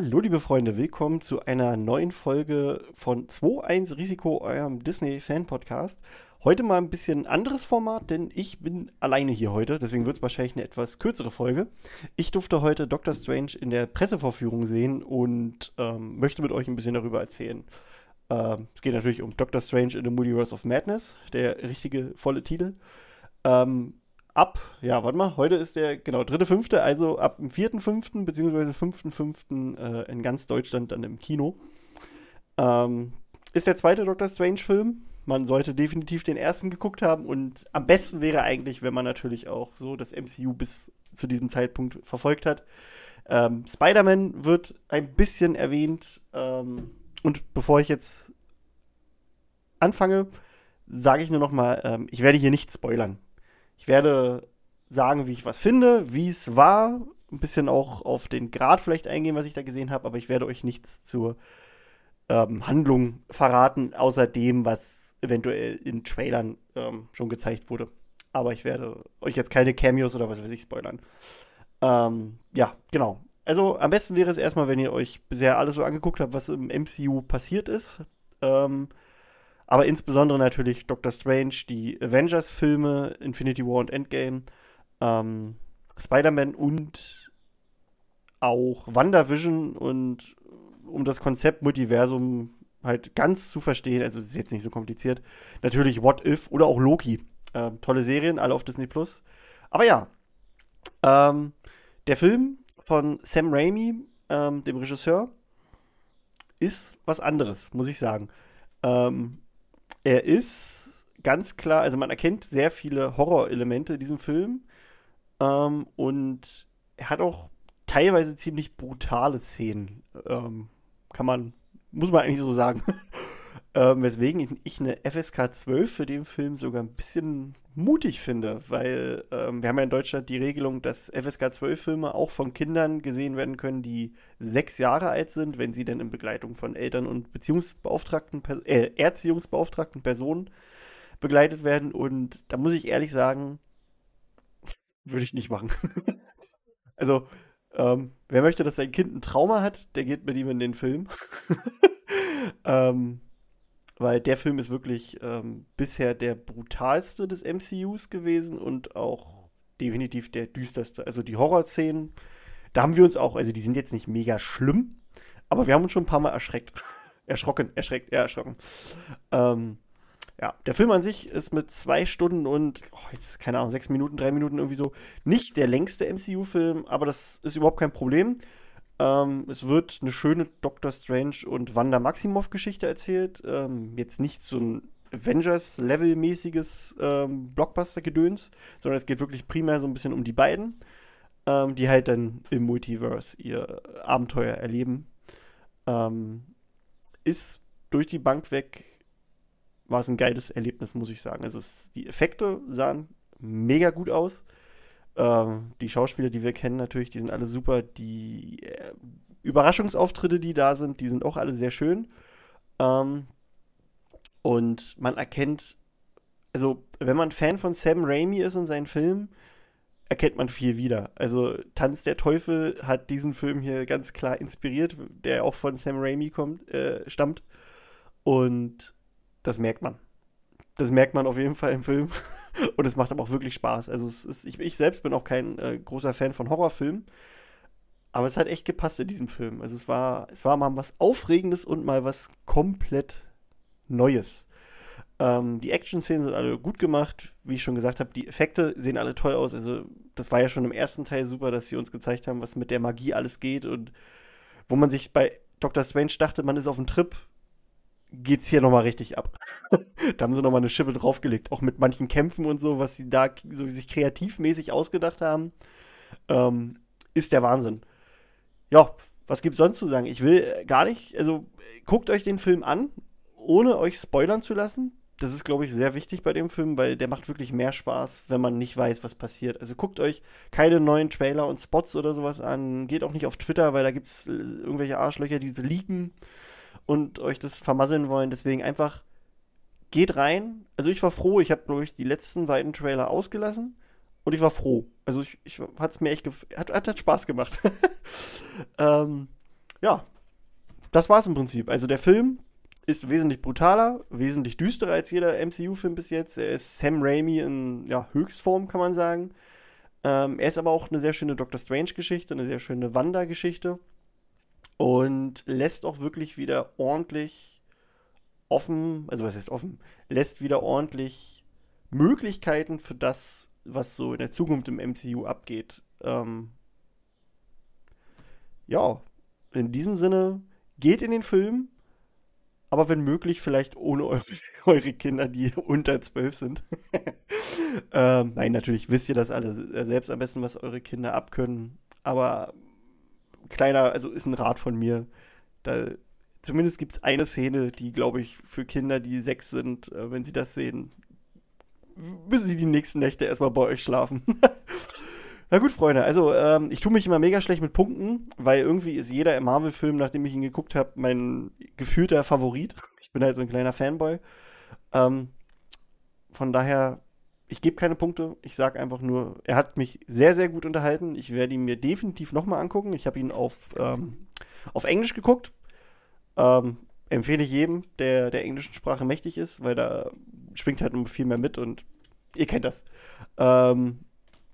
Hallo, liebe Freunde, willkommen zu einer neuen Folge von 2.1 Risiko, eurem Disney-Fan-Podcast. Heute mal ein bisschen anderes Format, denn ich bin alleine hier heute, deswegen wird es wahrscheinlich eine etwas kürzere Folge. Ich durfte heute Doctor Strange in der Pressevorführung sehen und ähm, möchte mit euch ein bisschen darüber erzählen. Ähm, es geht natürlich um Doctor Strange in the Multiverse of Madness, der richtige volle Titel. Ähm, ab, ja, warte mal, heute ist der, genau, dritte, fünfte, also ab dem vierten, fünften, beziehungsweise fünften, fünften äh, in ganz Deutschland dann im Kino. Ähm, ist der zweite Doctor Strange-Film. Man sollte definitiv den ersten geguckt haben und am besten wäre eigentlich, wenn man natürlich auch so das MCU bis zu diesem Zeitpunkt verfolgt hat. Ähm, Spider-Man wird ein bisschen erwähnt ähm, und bevor ich jetzt anfange, sage ich nur noch mal, ähm, ich werde hier nicht spoilern. Ich werde sagen, wie ich was finde, wie es war, ein bisschen auch auf den Grad vielleicht eingehen, was ich da gesehen habe, aber ich werde euch nichts zur ähm, Handlung verraten, außer dem, was eventuell in Trailern ähm, schon gezeigt wurde. Aber ich werde euch jetzt keine Cameos oder was weiß ich spoilern. Ähm, ja, genau. Also am besten wäre es erstmal, wenn ihr euch bisher alles so angeguckt habt, was im MCU passiert ist. Ähm, aber insbesondere natürlich Doctor Strange, die Avengers-Filme, Infinity War und Endgame, ähm, Spider-Man und auch WandaVision und um das Konzept Multiversum halt ganz zu verstehen, also ist jetzt nicht so kompliziert, natürlich What If oder auch Loki. Ähm, tolle Serien, alle auf Disney Plus. Aber ja, ähm, der Film von Sam Raimi, ähm, dem Regisseur, ist was anderes, muss ich sagen. Ähm, er ist ganz klar, also man erkennt sehr viele Horrorelemente in diesem Film. Ähm, und er hat auch teilweise ziemlich brutale Szenen. Ähm, kann man, muss man eigentlich so sagen. ähm, weswegen ich eine FSK 12 für den Film sogar ein bisschen mutig finde, weil ähm, wir haben ja in Deutschland die Regelung, dass FSK 12 Filme auch von Kindern gesehen werden können, die sechs Jahre alt sind, wenn sie denn in Begleitung von Eltern und Beziehungsbeauftragten, äh, Erziehungsbeauftragten Personen begleitet werden. Und da muss ich ehrlich sagen, würde ich nicht machen. also, ähm, wer möchte, dass sein Kind ein Trauma hat, der geht mit ihm in den Film. ähm, weil der Film ist wirklich ähm, bisher der brutalste des MCUs gewesen und auch definitiv der düsterste. Also die Horrorszenen, da haben wir uns auch, also die sind jetzt nicht mega schlimm, aber wir haben uns schon ein paar Mal erschreckt. erschrocken, erschreckt, ja, erschrocken. Ähm, ja, der Film an sich ist mit zwei Stunden und, oh, jetzt, keine Ahnung, sechs Minuten, drei Minuten irgendwie so, nicht der längste MCU-Film, aber das ist überhaupt kein Problem. Ähm, es wird eine schöne Doctor Strange und Wanda Maximoff-Geschichte erzählt. Ähm, jetzt nicht so ein Avengers-Level-mäßiges ähm, Blockbuster-Gedöns, sondern es geht wirklich primär so ein bisschen um die beiden, ähm, die halt dann im Multiverse ihr Abenteuer erleben. Ähm, ist durch die Bank weg, war es ein geiles Erlebnis, muss ich sagen. Also es, die Effekte sahen mega gut aus. Ähm, die Schauspieler, die wir kennen, natürlich, die sind alle super. Die äh, Überraschungsauftritte, die da sind, die sind auch alle sehr schön. Ähm, und man erkennt, also wenn man Fan von Sam Raimi ist und seinen Film, erkennt man viel wieder. Also Tanz der Teufel hat diesen Film hier ganz klar inspiriert, der auch von Sam Raimi kommt, äh, stammt. Und das merkt man. Das merkt man auf jeden Fall im Film. Und es macht aber auch wirklich Spaß. Also ist, ich, ich, selbst bin auch kein äh, großer Fan von Horrorfilmen. Aber es hat echt gepasst in diesem Film. Also es war, es war mal was Aufregendes und mal was komplett Neues. Ähm, die Action-Szenen sind alle gut gemacht. Wie ich schon gesagt habe, die Effekte sehen alle toll aus. Also das war ja schon im ersten Teil super, dass sie uns gezeigt haben, was mit der Magie alles geht. Und wo man sich bei Dr. Strange dachte, man ist auf einem Trip, geht's hier nochmal richtig ab. da haben sie nochmal eine Schippe draufgelegt, auch mit manchen Kämpfen und so, was sie da so sich kreativmäßig ausgedacht haben, ähm, ist der Wahnsinn. Ja, was gibt's sonst zu sagen? Ich will gar nicht, also guckt euch den Film an, ohne euch spoilern zu lassen. Das ist, glaube ich, sehr wichtig bei dem Film, weil der macht wirklich mehr Spaß, wenn man nicht weiß, was passiert. Also guckt euch keine neuen Trailer und Spots oder sowas an. Geht auch nicht auf Twitter, weil da gibt es irgendwelche Arschlöcher, die leaken und euch das vermasseln wollen. Deswegen einfach geht rein. Also ich war froh, ich habe, glaube ich, die letzten beiden Trailer ausgelassen und ich war froh. Also ich, ich hat es mir echt hat, hat, hat Spaß gemacht. ähm, ja, das war's im Prinzip. Also der Film ist wesentlich brutaler, wesentlich düsterer als jeder MCU-Film bis jetzt. Er ist Sam Raimi in ja, Höchstform, kann man sagen. Ähm, er ist aber auch eine sehr schöne Doctor Strange-Geschichte, eine sehr schöne Wanda-Geschichte. Und lässt auch wirklich wieder ordentlich offen, also was heißt offen, lässt wieder ordentlich Möglichkeiten für das, was so in der Zukunft im MCU abgeht. Ähm, ja, in diesem Sinne, geht in den Film, aber wenn möglich, vielleicht ohne eure, eure Kinder, die unter zwölf sind. ähm, nein, natürlich wisst ihr das alle selbst am besten, was eure Kinder abkönnen. Aber kleiner, also ist ein Rat von mir. Da, zumindest gibt es eine Szene, die, glaube ich, für Kinder, die sechs sind, äh, wenn sie das sehen, müssen sie die nächsten Nächte erstmal bei euch schlafen. Na gut, Freunde, also ähm, ich tue mich immer mega schlecht mit Punkten, weil irgendwie ist jeder Marvel-Film, nachdem ich ihn geguckt habe, mein gefühlter Favorit. Ich bin halt so ein kleiner Fanboy. Ähm, von daher, ich gebe keine Punkte. Ich sage einfach nur, er hat mich sehr, sehr gut unterhalten. Ich werde ihn mir definitiv nochmal angucken. Ich habe ihn auf, ähm, auf Englisch geguckt. Ähm, empfehle ich jedem, der der englischen Sprache mächtig ist, weil da schwingt halt viel mehr mit und ihr kennt das. Ähm,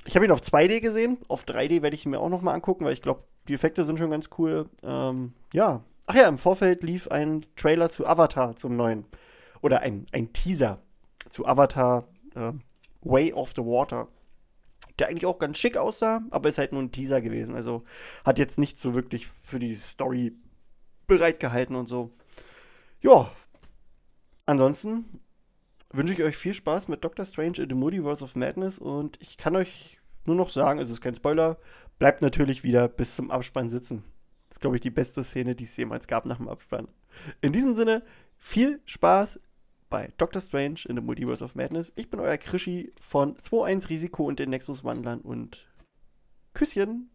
ich habe ihn auf 2D gesehen. Auf 3D werde ich ihn mir auch nochmal angucken, weil ich glaube, die Effekte sind schon ganz cool. Ähm, ja. Ach ja, im Vorfeld lief ein Trailer zu Avatar zum neuen. Oder ein, ein Teaser zu Avatar äh, Way of the Water. Der eigentlich auch ganz schick aussah, aber ist halt nur ein Teaser gewesen. Also hat jetzt nicht so wirklich für die Story bereitgehalten und so. Ja. Ansonsten wünsche ich euch viel Spaß mit Doctor Strange in the Multiverse of Madness und ich kann euch nur noch sagen, es ist kein Spoiler, bleibt natürlich wieder bis zum Abspann sitzen. Das ist, glaube ich, die beste Szene, die es jemals gab nach dem Abspann. In diesem Sinne, viel Spaß bei Doctor Strange in the Multiverse of Madness. Ich bin euer Krischi von 2.1 Risiko und den Nexus-Wandlern und Küsschen.